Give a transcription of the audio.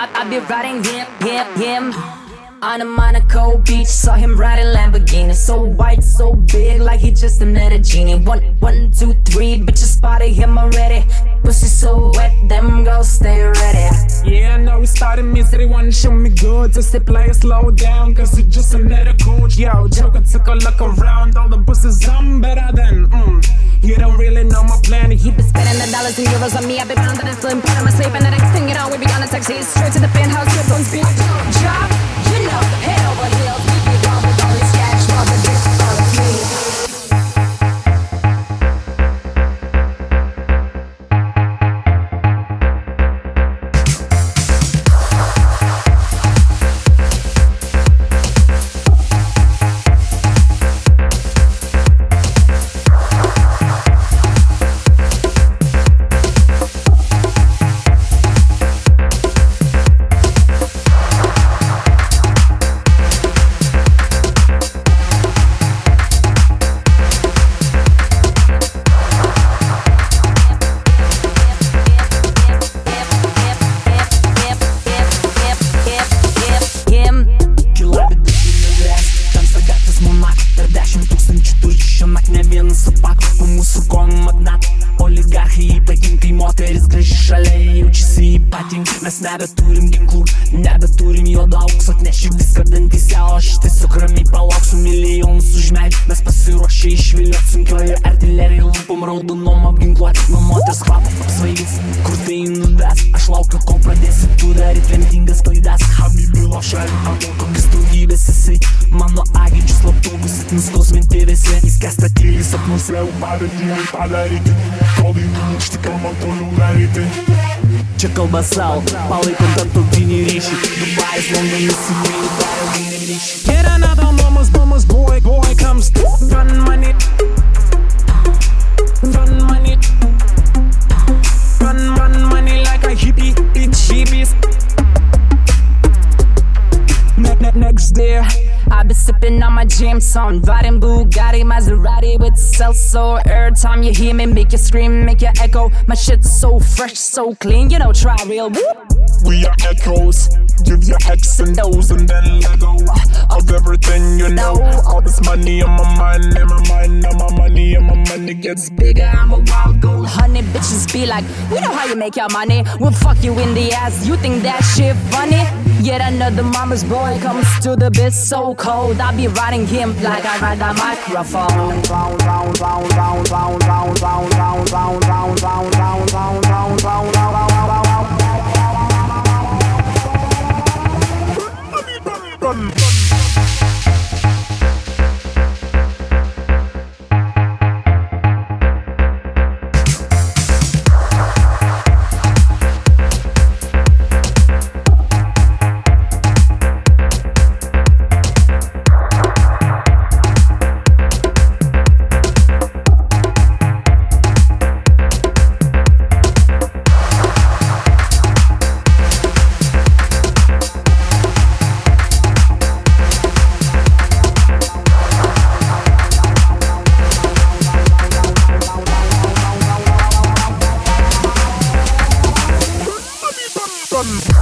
I be riding him, him, him. On a Monaco beach, saw him riding Lamborghini. So white, so big, like he just another genie. One, one, two, three, bitch, I spotted him already. Pussy so wet, them girls stay said he wanna show me good. Just say play it slow down, cause he just another coach. Yo, Joker took a look around, all the pussies I'm better than. Mm. You don't really know my plan. He been spending the dollars and euros on me. I be pounding and slim, putting my sleep, and the next thing you know, we be on a taxi vienas supak Po mūsų konų magnat Oligarchai ypatingai moteris graži šalia Jaučiasi ypatingai Mes nebeturim ginklų Nebeturim juodo aukso Atnešiu viską dantyse O aš tiesiog ramiai palauksiu milijonus už meilę Mes pasiruošę išviliot sunkioji artilerija Lūpom raudonom apginkluoti Nuo moters kvapo apsvaigęs Kur tai nuves Aš laukiu kol pradėsi tu daryt lemtingas klaidas Habibi lošia Kokias daugybės esi Mano agidžius slaptugus Nuskausminti visi Essa pulsa é o paradigma para Arite Colinho, estica a mão, estou no Chacal basal, pau e com tanto dinheiriche sipping on my Jameson, riding Bugatti, Maserati with Celso. Every time you hear me, make you scream, make you echo. My shit's so fresh, so clean, you know, try real. Whoop. We are echoes Give your X and O's and then let go Of everything you know All this money on my mind And my My gets bigger I'm a wild goat Honey bitches be like, we know how you make your money. We'll fuck you in the ass. You think that shit funny? Yet another mama's boy comes to the bit so cold. I be riding him like I ride a microphone. Son.